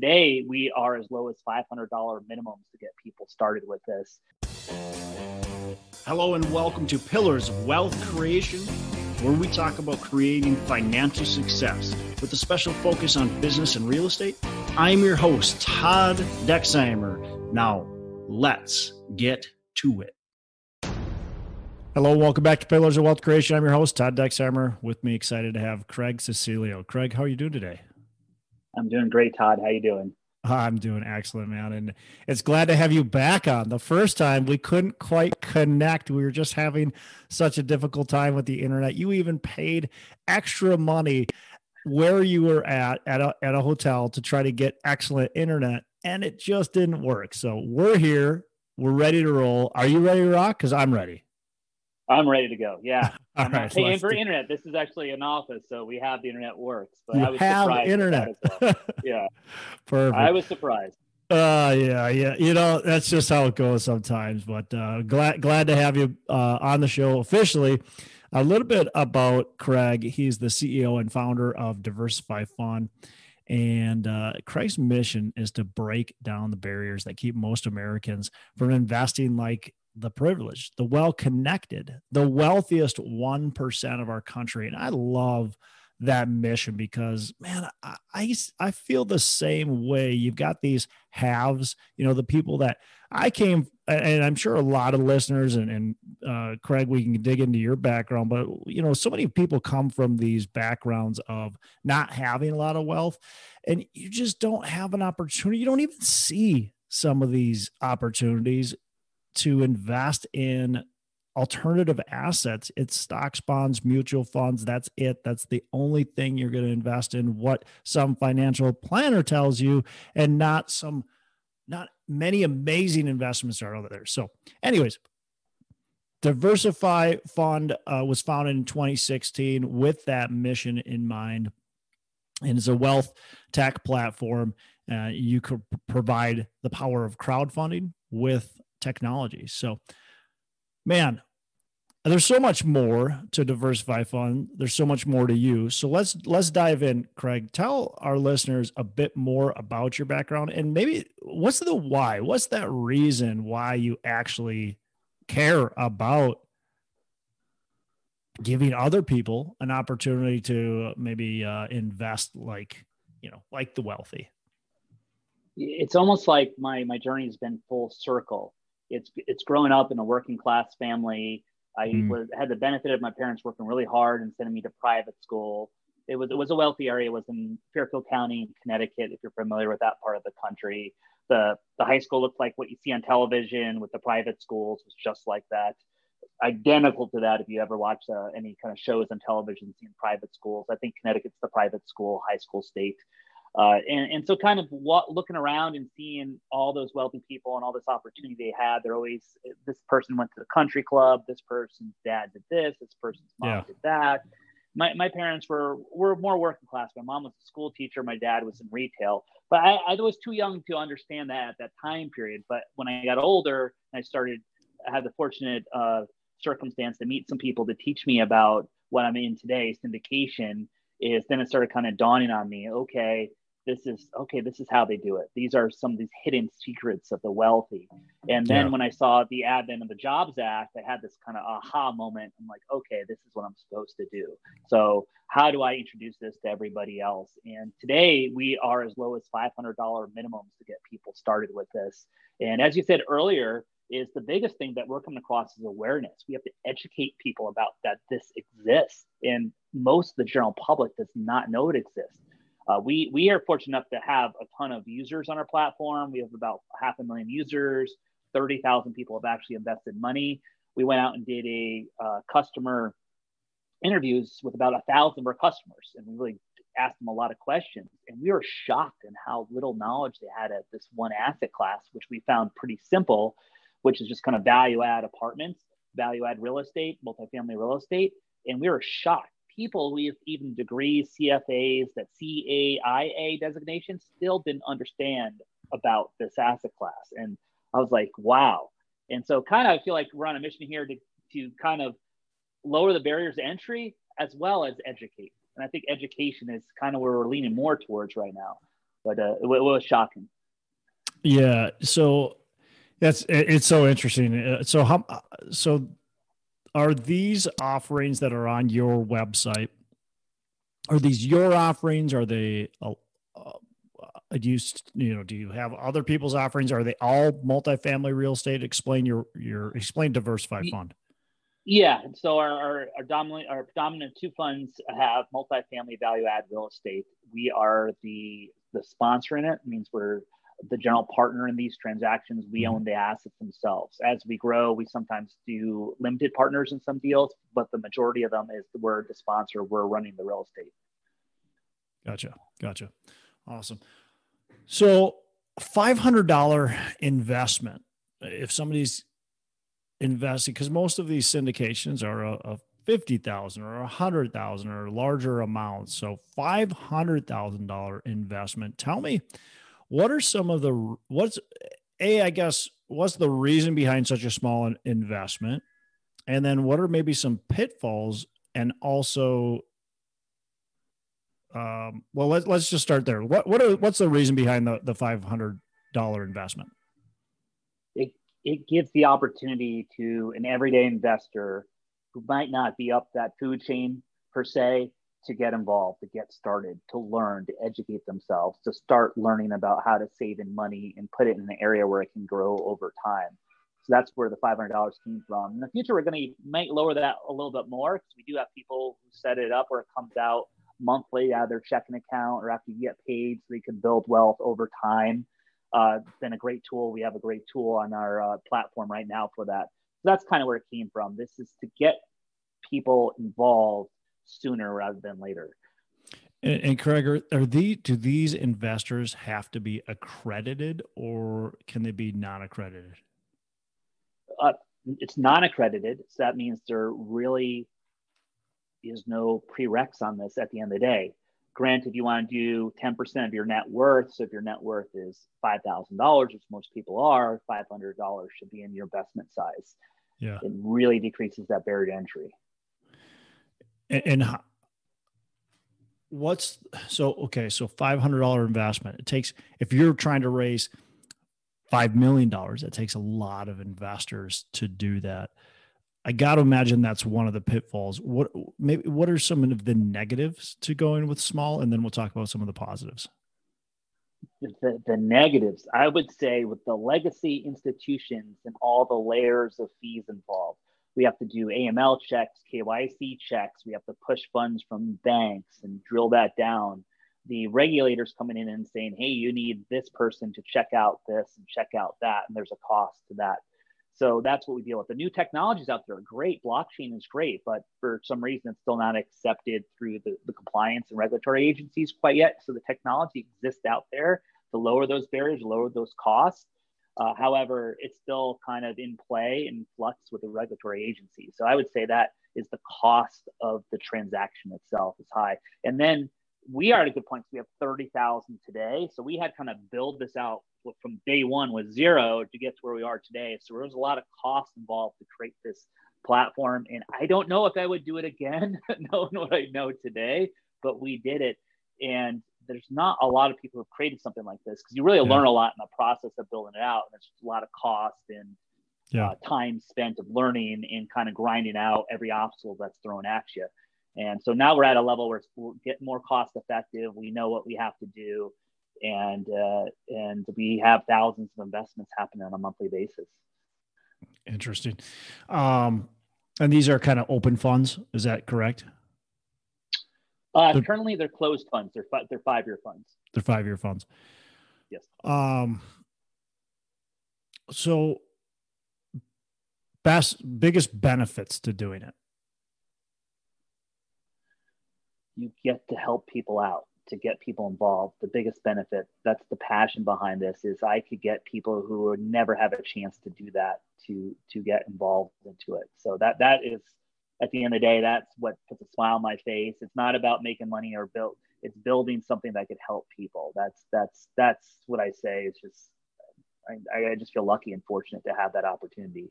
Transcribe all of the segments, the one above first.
today we are as low as $500 minimums to get people started with this. Hello, and welcome to Pillars of Wealth Creation, where we talk about creating financial success with a special focus on business and real estate. I'm your host, Todd Dexheimer. Now, let's get to it. Hello, welcome back to Pillars of Wealth Creation. I'm your host, Todd Dexheimer. With me, excited to have Craig Cecilio. Craig, how are you doing today? I'm doing great, Todd. How you doing? I'm doing excellent, man. And it's glad to have you back on. The first time we couldn't quite connect. We were just having such a difficult time with the internet. You even paid extra money where you were at at a, at a hotel to try to get excellent internet, and it just didn't work. So we're here. We're ready to roll. Are you ready to rock? Because I'm ready. I'm ready to go. Yeah. I'm not paying for internet. This is actually an office, so we have the internet works. But you I was have surprised internet. Well. Yeah. Perfect. I was surprised. Uh yeah, yeah. You know, that's just how it goes sometimes. But uh glad glad to have you uh on the show officially. A little bit about Craig. He's the CEO and founder of Diversify Fund. And uh, Craig's mission is to break down the barriers that keep most Americans from investing like the privileged, the well connected, the wealthiest 1% of our country. And I love that mission because man I, I, I feel the same way you've got these halves you know the people that i came and i'm sure a lot of listeners and, and uh, craig we can dig into your background but you know so many people come from these backgrounds of not having a lot of wealth and you just don't have an opportunity you don't even see some of these opportunities to invest in alternative assets. It's stocks bonds mutual funds. That's it. That's the only thing you're going to invest in what some financial planner tells you and not some not many amazing investments are over there. So anyways diversify fund uh, was founded in 2016 with that mission in mind. And it's a wealth tech platform. Uh, you could provide the power of crowdfunding with technology. So, man, there's so much more to diversify fund. There's so much more to you. So let's let's dive in, Craig. Tell our listeners a bit more about your background and maybe what's the why? What's that reason why you actually care about giving other people an opportunity to maybe uh, invest like you know like the wealthy it's almost like my my journey has been full circle it's it's growing up in a working class family. I mm. was, had the benefit of my parents working really hard and sending me to private school. It was it was a wealthy area. It was in Fairfield County, Connecticut. If you're familiar with that part of the country, the the high school looked like what you see on television with the private schools. was just like that, identical to that. If you ever watch uh, any kind of shows on television, seeing private schools, I think Connecticut's the private school, high school state. Uh, and, and so kind of what, looking around and seeing all those wealthy people and all this opportunity they had, they're always, this person went to the country club, this person's dad did this, this person's mom yeah. did that. My, my parents were, were more working class. My mom was a school teacher. My dad was in retail, but I, I was too young to understand that at that time period. But when I got older I started, I had the fortunate uh, circumstance to meet some people to teach me about what I'm in today, syndication, is then it started kind of dawning on me, okay, this is okay this is how they do it. These are some of these hidden secrets of the wealthy. And then yeah. when i saw the advent of the jobs act i had this kind of aha moment. I'm like okay this is what i'm supposed to do. So how do i introduce this to everybody else? And today we are as low as $500 minimums to get people started with this. And as you said earlier is the biggest thing that we're coming across is awareness. We have to educate people about that this exists. And most of the general public does not know it exists uh, we we are fortunate enough to have a ton of users on our platform. We have about half a million users. Thirty thousand people have actually invested money. We went out and did a uh, customer interviews with about a thousand of our customers, and we really asked them a lot of questions. And we were shocked in how little knowledge they had of this one asset class, which we found pretty simple, which is just kind of value add apartments, value add real estate, multifamily real estate. And we were shocked people with even degrees, CFAs, that CAIA designation still didn't understand about this asset class. And I was like, wow. And so kind of I feel like we're on a mission here to, to kind of lower the barriers to entry as well as educate. And I think education is kind of where we're leaning more towards right now. but uh, it, it was shocking. Yeah. So that's it's so interesting. Uh, so how so are these offerings that are on your website? Are these your offerings? Are they? Uh, uh, do you you know? Do you have other people's offerings? Are they all multifamily real estate? Explain your your explain diversified fund. Yeah. So our, our, our dominant our dominant two funds have multifamily value add real estate. We are the the sponsor in it. it means we're the general partner in these transactions. We mm-hmm. own the assets themselves. As we grow, we sometimes do limited partners in some deals, but the majority of them is we're the sponsor. We're running the real estate. Gotcha. Gotcha. Awesome. So, $500 investment. If somebody's investing, because most of these syndications are a, a 50,000 or a hundred thousand or larger amounts. So $500,000 investment. Tell me, what are some of the what's a I guess what's the reason behind such a small investment, and then what are maybe some pitfalls and also um, well let, let's just start there. What what are, what's the reason behind the, the $500 investment? It, it gives the opportunity to an everyday investor who might not be up that food chain per se to get involved, to get started, to learn, to educate themselves, to start learning about how to save in money and put it in an area where it can grow over time. So that's where the $500 came from. In the future, we're going to might lower that a little bit more because we do have people who set it up where it comes out monthly out of their checking account or after you get paid so they can build wealth over time. Uh, it's been a great tool. We have a great tool on our uh, platform right now for that. So that's kind of where it came from. This is to get people involved sooner rather than later. And, and Craig, are, are the do these investors have to be accredited or can they be non-accredited? Uh, it's non-accredited, so that means there really is no prereqs on this at the end of the day. Granted, you want to do 10% of your net worth. So if your net worth is $5,000, which most people are, $500 should be in your investment size. Yeah. It really decreases that barrier to entry and, and what's so okay so $500 investment it takes if you're trying to raise $5 million it takes a lot of investors to do that. I got to imagine that's one of the pitfalls. What maybe what are some of the negatives to going with small? And then we'll talk about some of the positives. The, the negatives i would say with the legacy institutions and all the layers of fees involved we have to do AML checks, KYC checks. We have to push funds from banks and drill that down. The regulators coming in and saying, hey, you need this person to check out this and check out that. And there's a cost to that. So that's what we deal with. The new technologies out there are great. Blockchain is great, but for some reason, it's still not accepted through the, the compliance and regulatory agencies quite yet. So the technology exists out there to lower those barriers, lower those costs. Uh, however, it's still kind of in play in flux with the regulatory agency. So I would say that is the cost of the transaction itself is high. And then we are at a good point. So we have 30,000 today. So we had kind of build this out from day one with zero to get to where we are today. So there was a lot of cost involved to create this platform. And I don't know if I would do it again, knowing what I know today, but we did it. And there's not a lot of people who've created something like this because you really yeah. learn a lot in the process of building it out. And there's a lot of cost and yeah. uh, time spent of learning and kind of grinding out every obstacle that's thrown at you. And so now we're at a level where we're getting more cost effective. We know what we have to do, and uh, and we have thousands of investments happening on a monthly basis. Interesting. Um, and these are kind of open funds. Is that correct? Uh, they're, currently, they're closed funds. They're fi- they're five year funds. They're five year funds. Yes. Um. So, best biggest benefits to doing it. You get to help people out, to get people involved. The biggest benefit, that's the passion behind this, is I could get people who would never have a chance to do that to to get involved into it. So that that is at the end of the day, that's what puts a smile on my face. It's not about making money or build. It's building something that could help people. That's that's that's what I say. It's just I, I just feel lucky and fortunate to have that opportunity.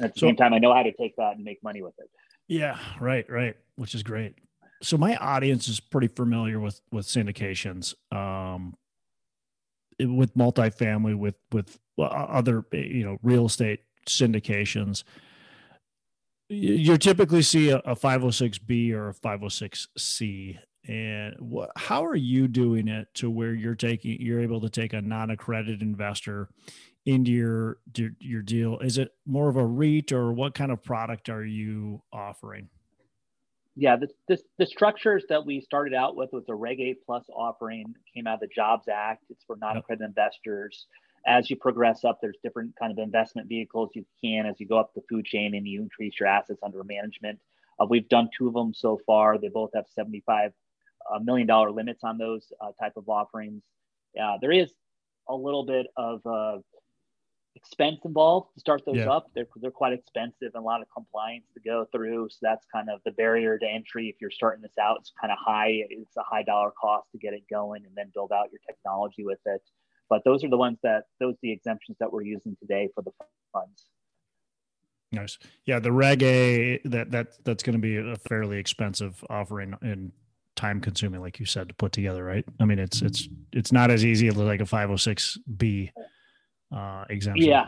At the so, same time, I know how to take that and make money with it. Yeah, right, right, which is great. so my audience is pretty familiar with with syndications, um, with multifamily, with with other you know real estate syndications. You typically see a, a 506b or a 506c and what, how are you doing it to where you're taking you're able to take a non-accredited investor into your your deal? Is it more of a REIT or what kind of product are you offering? Yeah the, the, the structures that we started out with was a reg a plus offering. Came out of the jobs act. It's for non-accredited yep. investors as you progress up there's different kind of investment vehicles you can as you go up the food chain and you increase your assets under management uh, we've done two of them so far they both have 75 million dollar limits on those uh, type of offerings. Uh, there is a little bit of uh, expense involved to start those yeah. up. They're, they're quite expensive and a lot of compliance to go through. So that's kind of the barrier to entry. If you're starting this out, it's kind of high. It's a high dollar cost to get it going and then build out your technology with it. But those are the ones that those the exemptions that we're using today for the funds. Nice. Yeah, the Reg A that that that's going to be a fairly expensive offering in time consuming, like you said, to put together, right? I mean, it's it's it's not as easy as like a 506b uh, exemption. Yeah,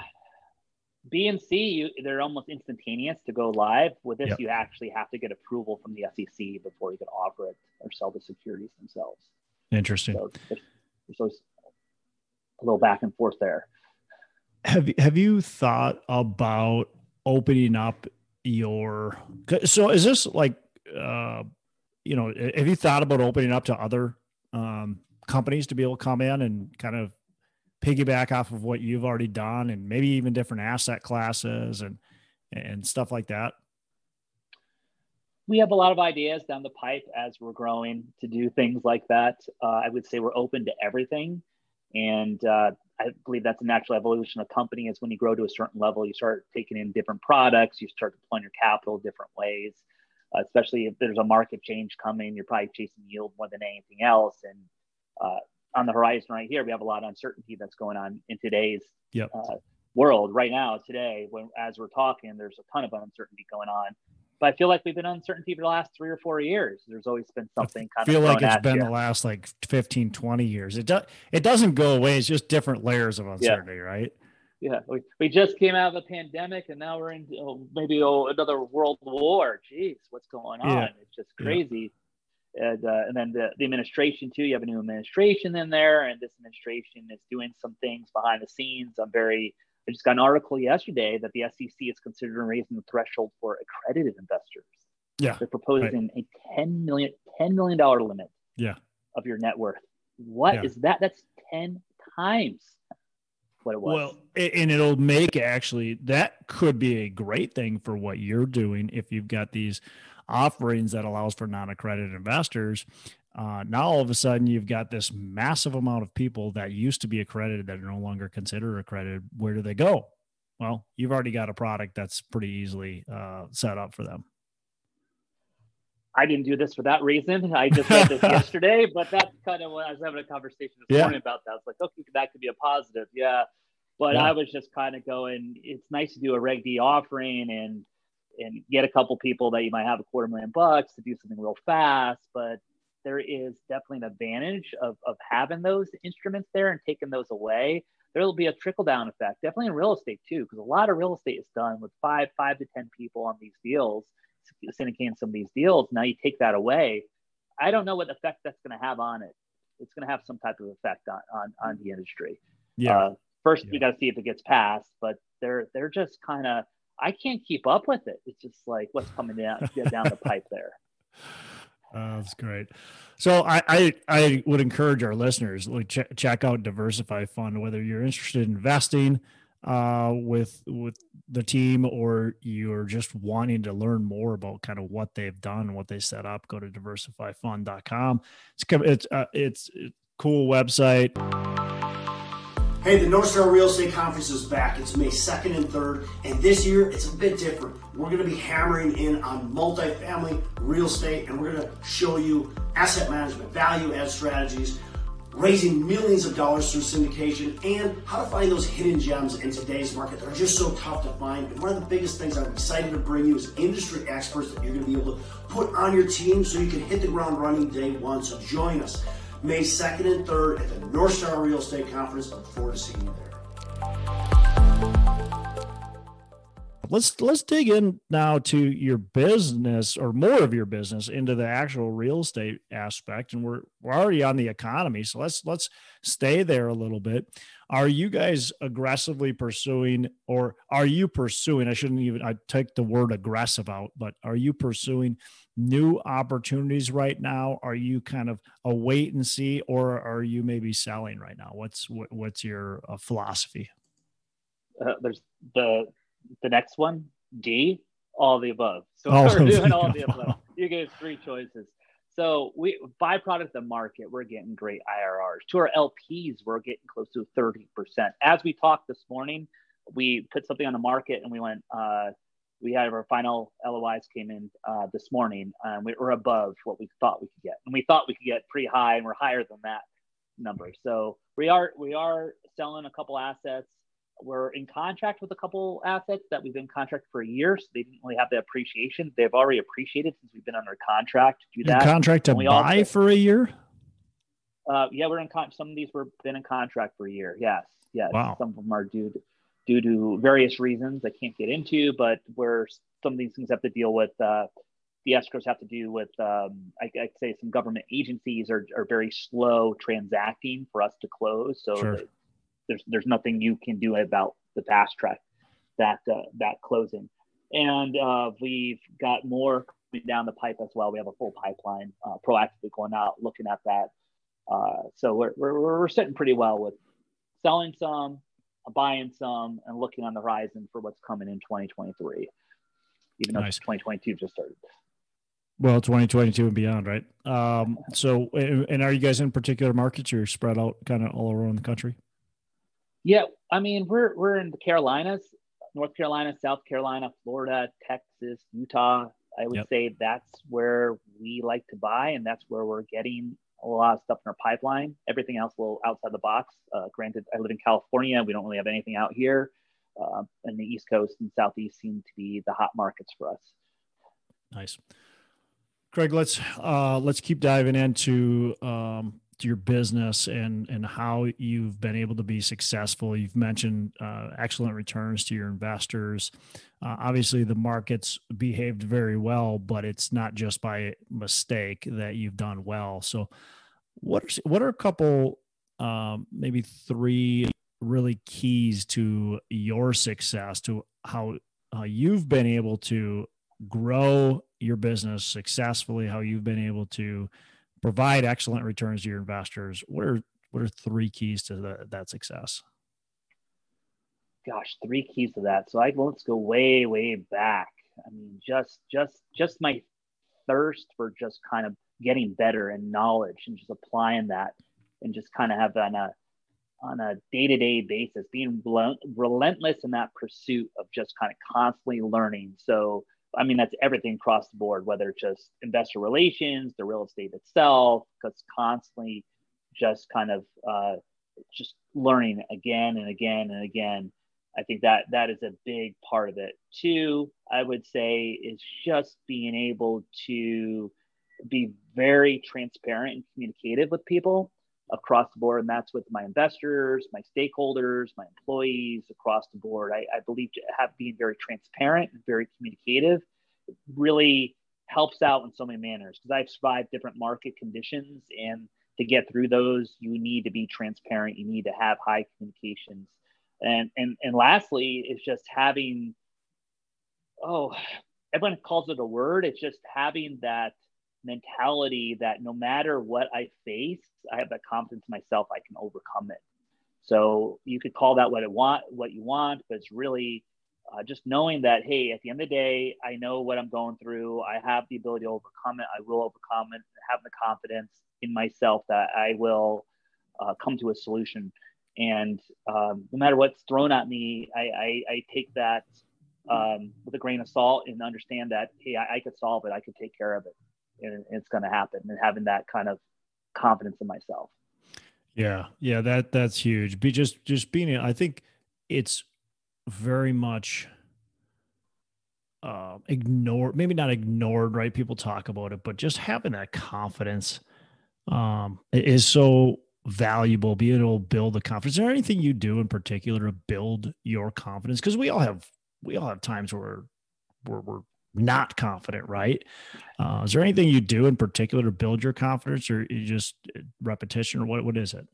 B and C, you, they're almost instantaneous to go live. With this, yep. you actually have to get approval from the SEC before you can offer it or sell the securities themselves. Interesting. So there's, there's a little back and forth there. Have Have you thought about opening up your? So is this like uh, you know, have you thought about opening up to other um, companies to be able to come in and kind of piggyback off of what you've already done, and maybe even different asset classes and and stuff like that? We have a lot of ideas down the pipe as we're growing to do things like that. Uh, I would say we're open to everything, and uh, I believe that's a natural evolution of company. Is when you grow to a certain level, you start taking in different products, you start deploying your capital different ways uh, especially if there's a market change coming. You're probably chasing yield more than anything else. And uh, on the horizon right here, we have a lot of uncertainty that's going on in today's yep. uh, world right now. Today, when as we're talking, there's a ton of uncertainty going on. But I feel like we've been uncertainty for the last three or four years. There's always been something kind of. I feel like it's been you. the last like 15, 20 years. It does. It doesn't go away. It's just different layers of uncertainty, yeah. right? yeah, we, we just came out of a pandemic and now we're in oh, maybe oh, another world war. Jeez, what's going on? Yeah. It's just crazy. Yeah. And, uh, and then the, the administration too. You have a new administration in there, and this administration is doing some things behind the scenes. I'm very. I just got an article yesterday that the SEC is considering raising the threshold for accredited investors. Yeah, they're proposing right. a 10 million 10 million dollar limit. Yeah, of your net worth. What yeah. is that? That's 10 times what it was. Well, and it'll make actually that could be a great thing for what you're doing if you've got these offerings that allows for non-accredited investors. Uh, now all of a sudden you've got this massive amount of people that used to be accredited that are no longer considered accredited. Where do they go? Well, you've already got a product that's pretty easily uh, set up for them. I didn't do this for that reason. I just read this yesterday, but that's kind of what I was having a conversation this yeah. morning about that. I was like, okay, that could be a positive. Yeah. But yeah. I was just kind of going, it's nice to do a Reg D offering and and get a couple people that you might have a quarter million bucks to do something real fast. But there is definitely an advantage of, of having those instruments there and taking those away. There will be a trickle down effect, definitely in real estate too, because a lot of real estate is done with five, five to 10 people on these deals syndicating some of these deals. Now you take that away. I don't know what effect that's going to have on it. It's going to have some type of effect on on, on the industry. Yeah. Uh, first, yeah. we got to see if it gets passed, but they're they're just kind of. I can't keep up with it. It's just like what's coming down down the pipe there. Uh, that's great. So I, I, I would encourage our listeners like ch- check out Diversify Fund whether you're interested in investing uh, with with the team or you're just wanting to learn more about kind of what they've done, what they set up, go to diversifyfund.com. It's it's uh, it's a cool website. Hey, the North Star Real Estate Conference is back. It's May 2nd and 3rd, and this year it's a bit different. We're going to be hammering in on multifamily real estate, and we're going to show you asset management, value add strategies raising millions of dollars through syndication, and how to find those hidden gems in today's market that are just so tough to find. And one of the biggest things I'm excited to bring you is industry experts that you're going to be able to put on your team so you can hit the ground running day one. So join us May 2nd and 3rd at the North Star Real Estate Conference. Look forward to seeing you there. Let's let's dig in now to your business or more of your business into the actual real estate aspect. And we're we're already on the economy, so let's let's stay there a little bit. Are you guys aggressively pursuing, or are you pursuing? I shouldn't even I take the word aggressive out, but are you pursuing new opportunities right now? Are you kind of a wait and see, or are you maybe selling right now? What's what, what's your uh, philosophy? Uh, there's the the next one, D, all the above. So we're doing all the above. You gave three choices. So we byproduct the market, we're getting great IRRs. To our LPs, we're getting close to 30%. As we talked this morning, we put something on the market and we went, uh, we had our final LOIs came in uh, this morning and we were above what we thought we could get. And we thought we could get pretty high and we're higher than that number. So we are, we are selling a couple assets we're in contract with a couple assets that we've been contract for a year, so they didn't really have the appreciation. They've already appreciated since we've been under contract to do that. In contract to buy also, for a year. Uh, yeah, we're in con- some of these were been in contract for a year. Yes, yes. Wow. Some of them are due to, due to various reasons I can't get into, but where some of these things have to deal with. Uh, the escrows have to do with, um, I, would say, some government agencies are, are very slow transacting for us to close. So sure there's there's nothing you can do about the fast track that uh, that closing. And uh, we've got more coming down the pipe as well. We have a full pipeline, uh, proactively going out looking at that. Uh, so we're, we're we're sitting pretty well with selling some, buying some, and looking on the horizon for what's coming in 2023. Even though nice. 2022 just started. Well, 2022 and beyond, right? Um, so, and are you guys in particular markets or spread out kind of all around the country? Yeah, I mean, we're we're in the Carolinas, North Carolina, South Carolina, Florida, Texas, Utah. I would yep. say that's where we like to buy, and that's where we're getting a lot of stuff in our pipeline. Everything else a little outside the box. Uh, granted, I live in California. We don't really have anything out here. Uh, and the East Coast and Southeast seem to be the hot markets for us. Nice, Craig. Let's uh, let's keep diving into um, your business and and how you've been able to be successful. You've mentioned uh, excellent returns to your investors. Uh, obviously, the markets behaved very well, but it's not just by mistake that you've done well. So, what are what are a couple, um, maybe three really keys to your success to how you've been able to grow your business successfully? How you've been able to provide excellent returns to your investors. What are what are three keys to the, that success? Gosh, three keys to that. So I let's go way way back. I mean, just just just my thirst for just kind of getting better and knowledge and just applying that and just kind of have on a on a day-to-day basis being relentless in that pursuit of just kind of constantly learning so I mean, that's everything across the board, whether it's just investor relations, the real estate itself, because constantly just kind of uh, just learning again and again and again. I think that that is a big part of it. Two, I would say, is just being able to be very transparent and communicative with people across the board. And that's with my investors, my stakeholders, my employees across the board. I, I believe have being very transparent and very communicative really helps out in so many manners because I've survived different market conditions and to get through those you need to be transparent you need to have high communications and and and lastly it's just having oh everyone calls it a word it's just having that mentality that no matter what I face, I have that confidence in myself I can overcome it. So you could call that what it want, what you want, but it's really uh, just knowing that hey, at the end of the day, I know what I'm going through. I have the ability to overcome it. I will overcome it. Have the confidence in myself that I will uh, come to a solution. And um, no matter what's thrown at me, I, I, I take that um, with a grain of salt and understand that hey, I, I could solve it. I could take care of it and it's going to happen and having that kind of confidence in myself Yeah, yeah, that that's huge. Be just just being, I think it's very much uh, ignored, maybe not ignored, right? People talk about it, but just having that confidence um, is so valuable. Being able to build the confidence. Is there anything you do in particular to build your confidence? Because we all have we all have times where we're, we're not confident, right? Uh, is there anything you do in particular to build your confidence, or you just uh, repetition, or what? What is it?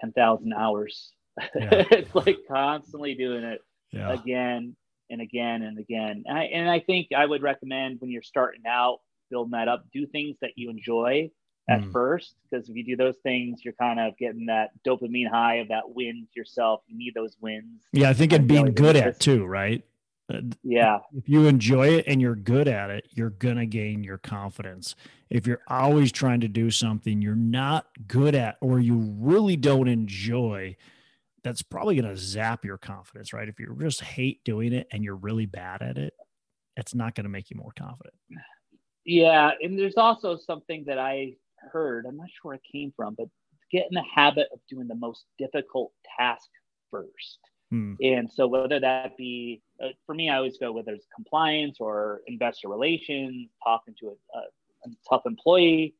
Ten thousand hours. Yeah. it's like constantly doing it yeah. again and again and again. And I, and I think I would recommend when you're starting out, building that up, do things that you enjoy at mm. first. Because if you do those things, you're kind of getting that dopamine high of that win yourself. You need those wins. Yeah, I think and being good at too, right? Uh, yeah. If you enjoy it and you're good at it, you're going to gain your confidence. If you're always trying to do something you're not good at or you really don't enjoy, that's probably going to zap your confidence, right? If you just hate doing it and you're really bad at it, it's not going to make you more confident. Yeah. And there's also something that I heard, I'm not sure where it came from, but get in the habit of doing the most difficult task first. Hmm. And so, whether that be uh, for me, I always go whether it's compliance or investor relations, talking to a, a, a tough employee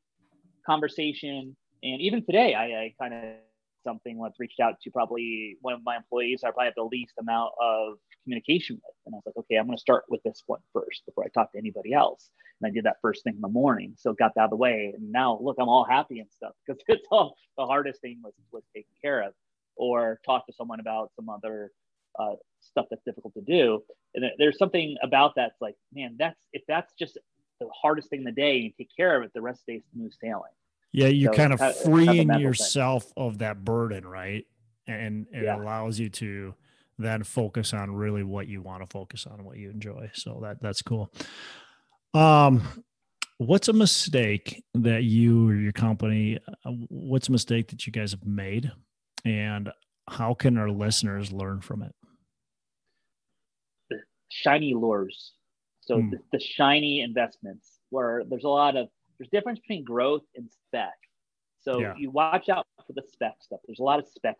conversation. And even today, I, I kind of something let's reached out to probably one of my employees I probably have the least amount of communication with. And I was like, okay, I'm going to start with this one first before I talk to anybody else. And I did that first thing in the morning. So got that out of the way. And now look, I'm all happy and stuff because it's all the hardest thing was, was taken care of or talk to someone about some other uh, stuff that's difficult to do. And there's something about that's like, man, that's, if that's just the hardest thing in the day, you take care of it, the rest of the day is smooth sailing. Yeah, you're so kind of freeing yourself thing. of that burden, right? And it yeah. allows you to then focus on really what you want to focus on, what you enjoy. So that that's cool. Um, what's a mistake that you or your company? Uh, what's a mistake that you guys have made, and how can our listeners learn from it? The shiny lures. So hmm. the, the shiny investments, where there's a lot of there's difference between growth and spec. So yeah. you watch out for the spec stuff. There's a lot of spec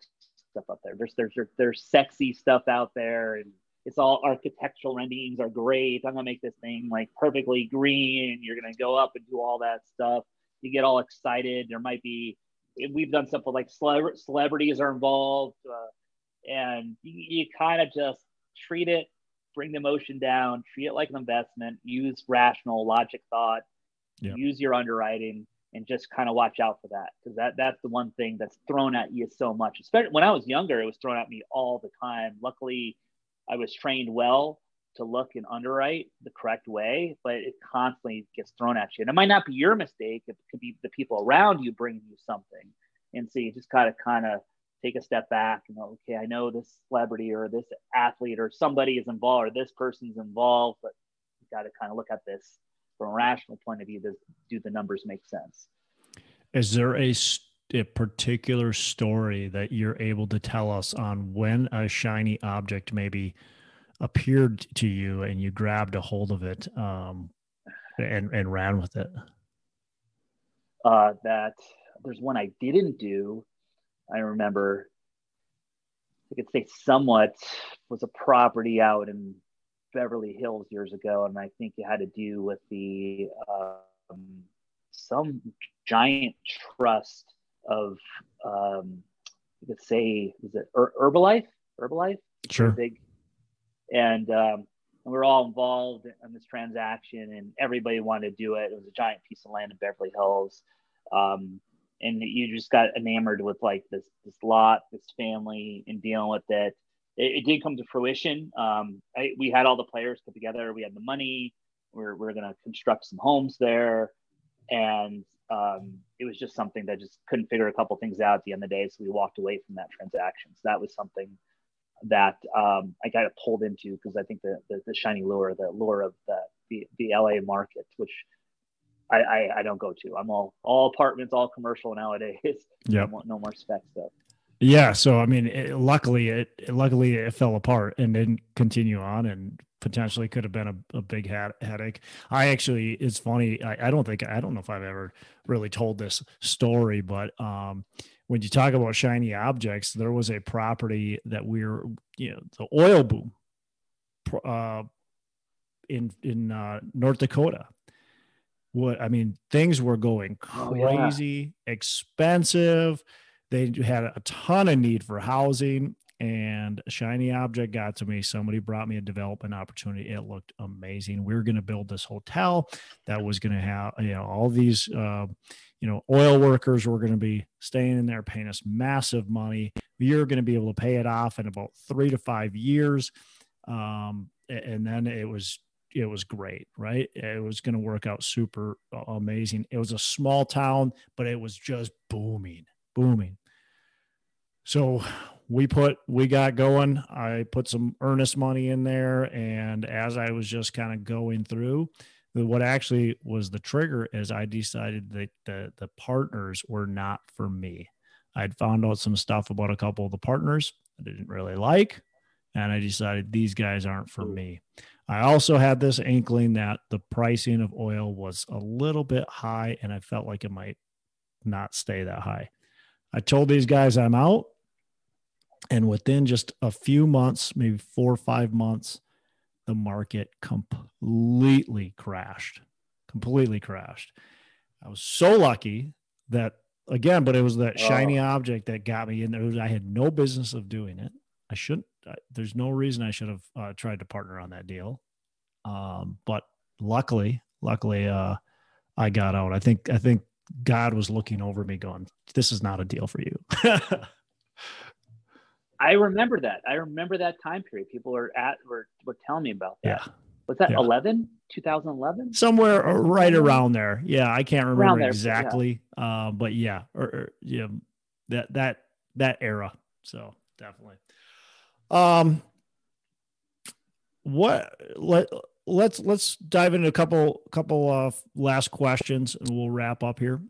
stuff up there. There's there's there's sexy stuff out there, and it's all architectural renderings are great. I'm gonna make this thing like perfectly green. You're gonna go up and do all that stuff. You get all excited. There might be we've done stuff with like cele- celebrities are involved, uh, and you, you kind of just treat it, bring the emotion down, treat it like an investment, use rational logic thought yep. use your underwriting and just kind of watch out for that because that that's the one thing that's thrown at you so much especially when i was younger it was thrown at me all the time luckily i was trained well to look and underwrite the correct way but it constantly gets thrown at you. And it might not be your mistake. It could be the people around you bringing you something. And so you just gotta kind of take a step back and go, okay i know this celebrity or this athlete or somebody is involved or this person's involved but you got to kind of look at this from a rational point of view, does, do the numbers make sense? Is there a, a particular story that you're able to tell us on when a shiny object maybe appeared to you and you grabbed a hold of it um, and, and ran with it? Uh, that there's one I didn't do. I remember I could say somewhat was a property out in Beverly Hills years ago, and I think it had to do with the um, some giant trust of um, you could say was it Her- Herbalife? Herbalife, sure, big, and um, we are all involved in this transaction, and everybody wanted to do it. It was a giant piece of land in Beverly Hills. Um, and you just got enamored with like this this lot, this family, and dealing with it it, it did come to fruition. Um, I, we had all the players put together. We had the money. We're, we're going to construct some homes there. And um, it was just something that just couldn't figure a couple things out at the end of the day. So we walked away from that transaction. So that was something that um, I got pulled into because I think the, the, the, shiny lure, the lure of the, the, the LA market, which I, I, I, don't go to. I'm all all apartments, all commercial nowadays. Yeah, no, no, more spec stuff. Yeah. So I mean, it, luckily it luckily it fell apart and didn't continue on, and potentially could have been a, a big headache. I actually, it's funny. I, I, don't think, I don't know if I've ever really told this story, but um, when you talk about shiny objects, there was a property that we are you know, the oil boom uh, in, in uh, North Dakota. What, I mean, things were going crazy, oh, yeah. expensive. They had a ton of need for housing and a shiny object got to me. Somebody brought me a development opportunity. It looked amazing. We were going to build this hotel that was going to have, you know, all these, uh, you know, oil workers were going to be staying in there, paying us massive money. You're going to be able to pay it off in about three to five years. Um, and then it was, it was great, right? It was going to work out super amazing. It was a small town, but it was just booming, booming. So we put we got going i put some earnest money in there and as i was just kind of going through what actually was the trigger is i decided that the, the partners were not for me. I'd found out some stuff about a couple of the partners i didn't really like and i decided these guys aren't for me. I also had this inkling that the pricing of oil was a little bit high and i felt like it might not stay that high. I told these guys i'm out and within just a few months, maybe four or five months, the market completely crashed, completely crashed. I was so lucky that again, but it was that shiny oh. object that got me in there. I had no business of doing it. I shouldn't, there's no reason I should have uh, tried to partner on that deal. Um, but luckily, luckily, uh, I got out. I think, I think God was looking over me going, this is not a deal for you. I remember that. I remember that time period. People were at were were telling me about that. Yeah. Was that yeah. 11? 2011? Somewhere right around there. Yeah, I can't remember there, exactly. Yeah. Uh, but yeah, or, or yeah, that that that era. So definitely. Um what let let's let's dive into a couple couple of last questions and we'll wrap up here.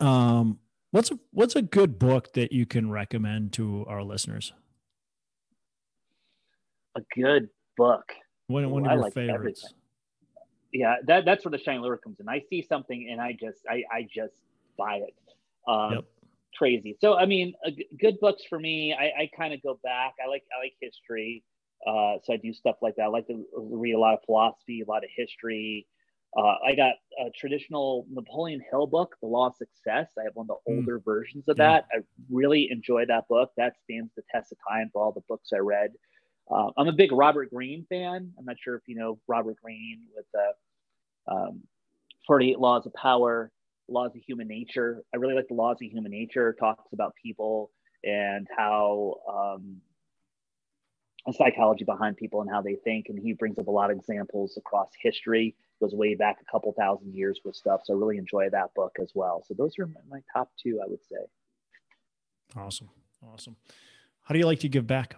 Um What's a, what's a good book that you can recommend to our listeners? A good book. One, one of your like favorites. Everything. Yeah, that, that's where the shiny lure comes in. I see something and I just I, I just buy it. Um, yep. Crazy. So I mean, good books for me. I, I kind of go back. I like I like history. Uh, so I do stuff like that. I like to read a lot of philosophy, a lot of history. Uh, I got a traditional Napoleon Hill book, The Law of Success. I have one of the hmm. older mm. versions of that. I really enjoy that book. That stands the test of time for all the books I read. Uh, I'm a big Robert Greene fan. I'm not sure if you know Robert Greene with the um, 48 Laws of Power, Laws of Human Nature. I really like the Laws of Human Nature. Talks about people and how um, a psychology behind people and how they think. And he brings up a lot of examples across history goes way back a couple thousand years with stuff. So I really enjoy that book as well. So those are my top two, I would say. Awesome. Awesome. How do you like to give back?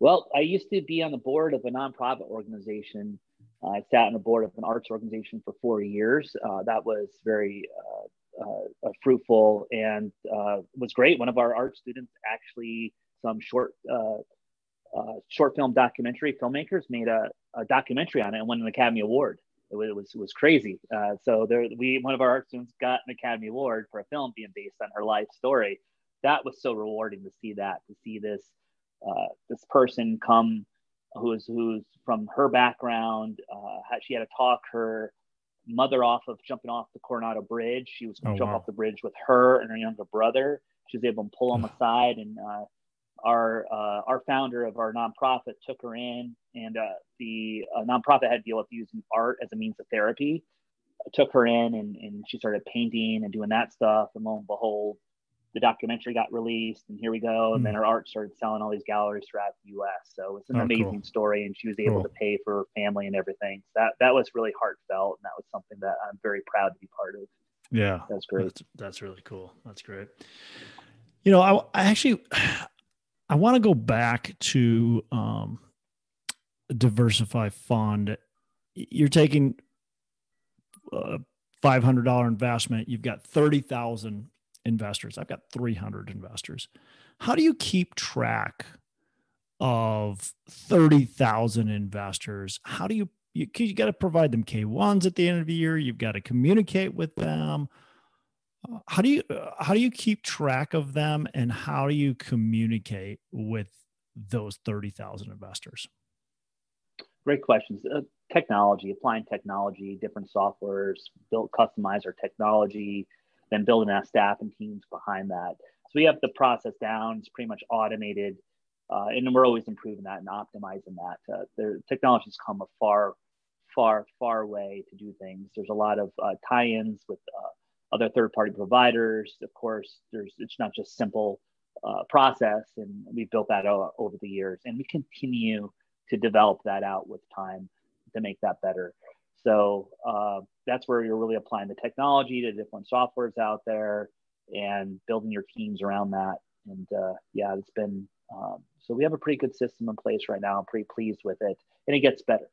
Well, I used to be on the board of a nonprofit organization. Uh, I sat on the board of an arts organization for four years. Uh, that was very uh, uh fruitful and uh, was great. One of our art students actually some short uh, short film documentary filmmakers made a, a, documentary on it and won an Academy Award. It was, it was, it was crazy. Uh, so there, we, one of our art students got an Academy Award for a film being based on her life story. That was so rewarding to see that, to see this, uh, this person come who's, who's from her background. Uh, she had to talk her mother off of jumping off the Coronado Bridge. She was going to oh, jump wow. off the bridge with her and her younger brother. She was able to pull them aside and uh, our uh, our founder of our nonprofit took her in, and uh, the uh, nonprofit had to deal with using art as a means of therapy. I took her in, and, and she started painting and doing that stuff. And lo and behold, the documentary got released, and here we go. And mm. then her art started selling all these galleries throughout the U.S. So it's an oh, amazing cool. story, and she was able cool. to pay for her family and everything. So that that was really heartfelt, and that was something that I'm very proud to be part of. Yeah, that's great. That's, that's really cool. That's great. You know, I, I actually I want to go back to um, diversify fund. You're taking a $500 investment. You've got 30,000 investors. I've got 300 investors. How do you keep track of 30,000 investors, how do you, you, you got to provide them K1s at the end of the year. You've got to communicate with them. Uh, how do you, uh, how do you keep track of them and how do you communicate with those 30,000 investors? Great questions. Uh, technology, applying technology, different softwares, build, customize our technology, then building our staff and teams behind that. So we have the process down. It's pretty much automated, uh, and we're always improving that and optimizing that. Uh, the technology's come a far, far, far way to do things. There's a lot of uh, tie-ins with other third-party providers. Of course, there's it's not just simple uh, process, and we built that over the years, and we continue to develop that out with time to make that better. So uh, that's where you're really applying the technology to different softwares out there and building your teams around that. And uh, yeah, it's been um, so we have a pretty good system in place right now. I'm pretty pleased with it, and it gets better.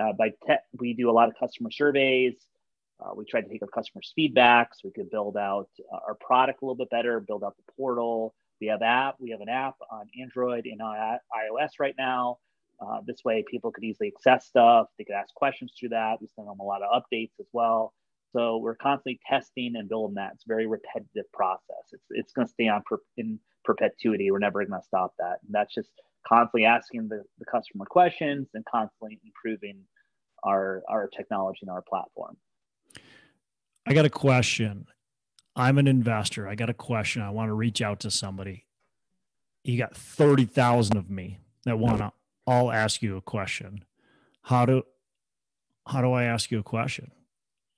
Uh, by te- we do a lot of customer surveys. Uh, we tried to take our customers' feedback so we could build out uh, our product a little bit better, build out the portal. We have app. We have an app on Android and on iOS right now uh, this way, people could easily access stuff. They could ask questions through that. We send them a lot of updates as well. So we're constantly testing and building that. It's a very repetitive process. It's, it's going to stay on per, in perpetuity. We're never going to stop that. And that's just constantly asking the, the customer questions and constantly improving our, our technology and our platform. I got a question. I'm an investor. I got a question. I want to reach out to somebody. You got 30,000 of me that want to I'll ask you a question. How do how do I ask you a question?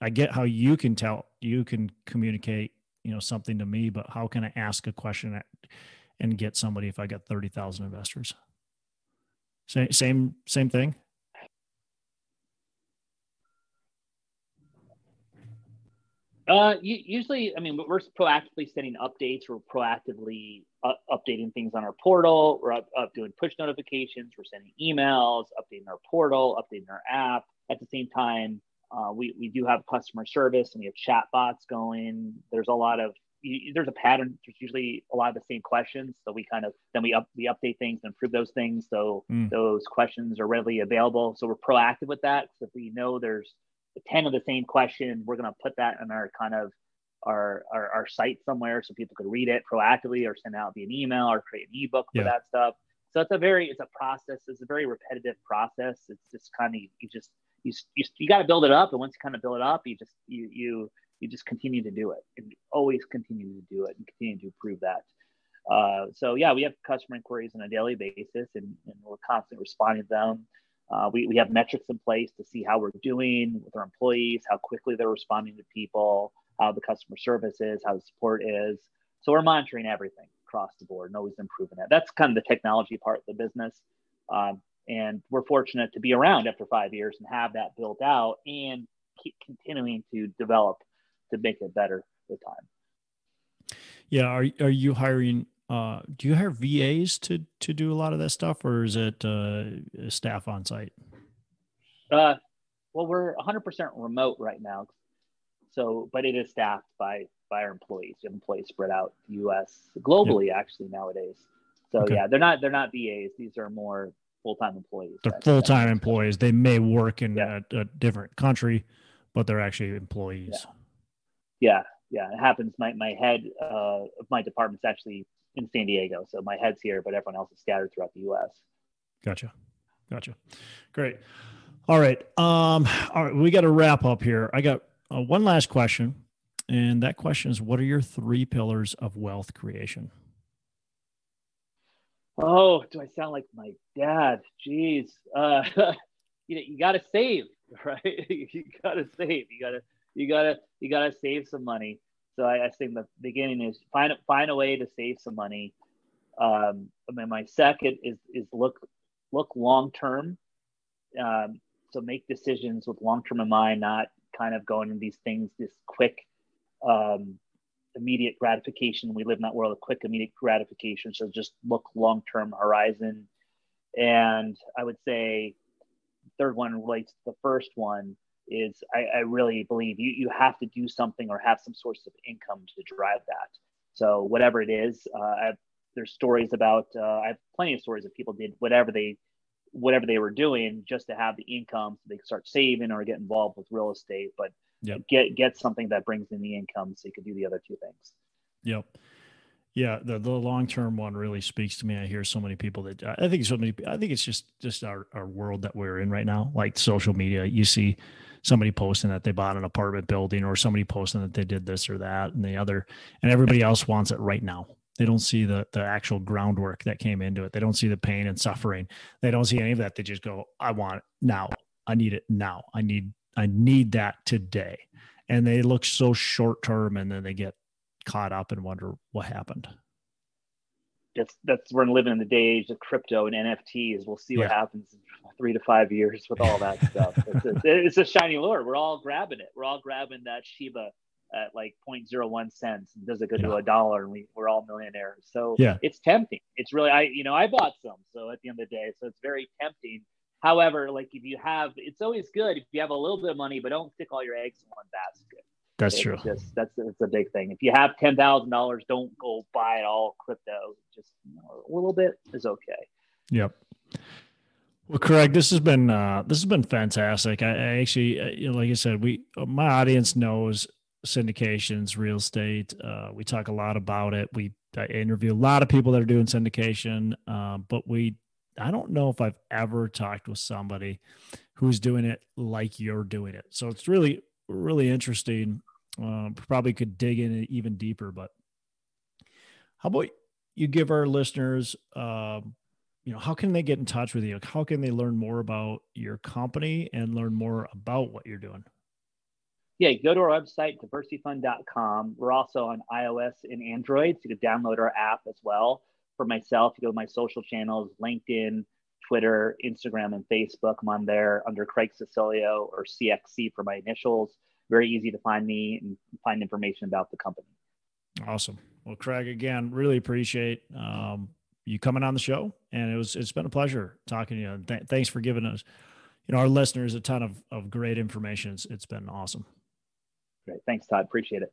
I get how you can tell you can communicate, you know, something to me, but how can I ask a question and get somebody if I got 30,000 investors? Same same same thing? Uh, usually, I mean, we're proactively sending updates. We're proactively uh, updating things on our portal. We're up, up, doing push notifications. We're sending emails, updating our portal, updating our app. At the same time, uh, we, we do have customer service and we have chat bots going. There's a lot of there's a pattern. There's usually a lot of the same questions. So we kind of then we up we update things and improve those things. So mm. those questions are readily available. So we're proactive with that. So if we know there's 10 of the same question, we're going to put that in our kind of our, our, our site somewhere so people could read it proactively or send out via an email or create an ebook for yeah. that stuff. So it's a very, it's a process. It's a very repetitive process. It's just kind of, you just, you, you, you got to build it up. And once you kind of build it up, you just, you, you, you just continue to do it and always continue to do it and continue to improve that. Uh, so yeah, we have customer inquiries on a daily basis and, and we're constantly responding to them. Uh, we, we have metrics in place to see how we're doing with our employees, how quickly they're responding to people, how the customer service is, how the support is. So we're monitoring everything across the board and always improving it. That's kind of the technology part of the business. Um, and we're fortunate to be around after five years and have that built out and keep continuing to develop to make it better with time. Yeah. Are, are you hiring uh, do you hire VAs to to do a lot of that stuff, or is it uh, staff on site? Uh, well, we're 100% remote right now, so but it is staffed by by our employees. We have employees spread out U.S. globally yep. actually nowadays. So okay. yeah, they're not they're not VAs. These are more full time employees. They're full time employees. They may work in yeah. a, a, different country, but they're actually employees. Yeah, yeah, yeah. It happens. My my head uh, of my department's actually in San Diego. So my head's here, but everyone else is scattered throughout the U.S. Gotcha, gotcha. Great. All right. Um, all right. We got to wrap up here. I got uh, one last question, and that question is: What are your three pillars of wealth creation? Oh, do I sound like my dad? Jeez. Uh, you know, you got to save, right? you got to save. You got to, you got to, you got to save some money. So I, I think the beginning is find find a way to save some money. Um, I mean, my second is is look look long term. Um, so make decisions with long term in mind, not kind of going in these things this quick, um, immediate gratification. We live in that world of quick, immediate gratification. So just look long term horizon. And I would say, third one relates to the first one is I, I, really believe you, you have to do something or have some source of income to drive that. So whatever it is, uh, there's stories about uh, I have plenty of stories of people did whatever they whatever they were doing just to have the income so they could start saving or get involved with real estate, but yep. get get something that brings in the income so you could do the other two things. Yep. Yeah, the, the long term one really speaks to me. I hear so many people that I think so many. I think it's just just our, our world that we're in right now. Like social media, you see somebody posting that they bought an apartment building, or somebody posting that they did this or that and the other, and everybody else wants it right now. They don't see the the actual groundwork that came into it. They don't see the pain and suffering. They don't see any of that. They just go, "I want it now. I need it now. I need I need that today." And they look so short term, and then they get caught up and wonder what happened. That's that's we're living in the day age of crypto and NFTs. We'll see yeah. what happens in three to five years with all that stuff. It's, it's, it's, a shiny lure. We're all grabbing it. We're all grabbing that Shiba at like 0.01 cents and does it go yeah. to a dollar and we, we're all millionaires. So yeah, it's tempting. It's really I you know I bought some. So at the end of the day, so it's very tempting. However, like if you have, it's always good if you have a little bit of money, but don't stick all your eggs in one basket. That's true. Just that's that's a big thing. If you have ten thousand dollars, don't go buy it all crypto. Just you know, a little bit is okay. Yep. Well, Craig, this has been uh, this has been fantastic. I, I actually, uh, you know, like I said, we my audience knows syndications, real estate. Uh, we talk a lot about it. We I interview a lot of people that are doing syndication, uh, but we I don't know if I've ever talked with somebody who's doing it like you're doing it. So it's really really interesting um, probably could dig in even deeper, but how about you give our listeners, um, you know, how can they get in touch with you? How can they learn more about your company and learn more about what you're doing? Yeah, go to our website, diversyfund.com. We're also on iOS and Android, so you can download our app as well. For myself, you go to my social channels, LinkedIn, Twitter, Instagram, and Facebook. I'm on there under Craig Cecilio or CXC for my initials very easy to find me and find information about the company. Awesome. Well, Craig, again, really appreciate um, you coming on the show, and it was it's been a pleasure talking to you. And th- thanks for giving us, you know, our listeners a ton of of great information. It's, it's been awesome. Great. Thanks, Todd. Appreciate it.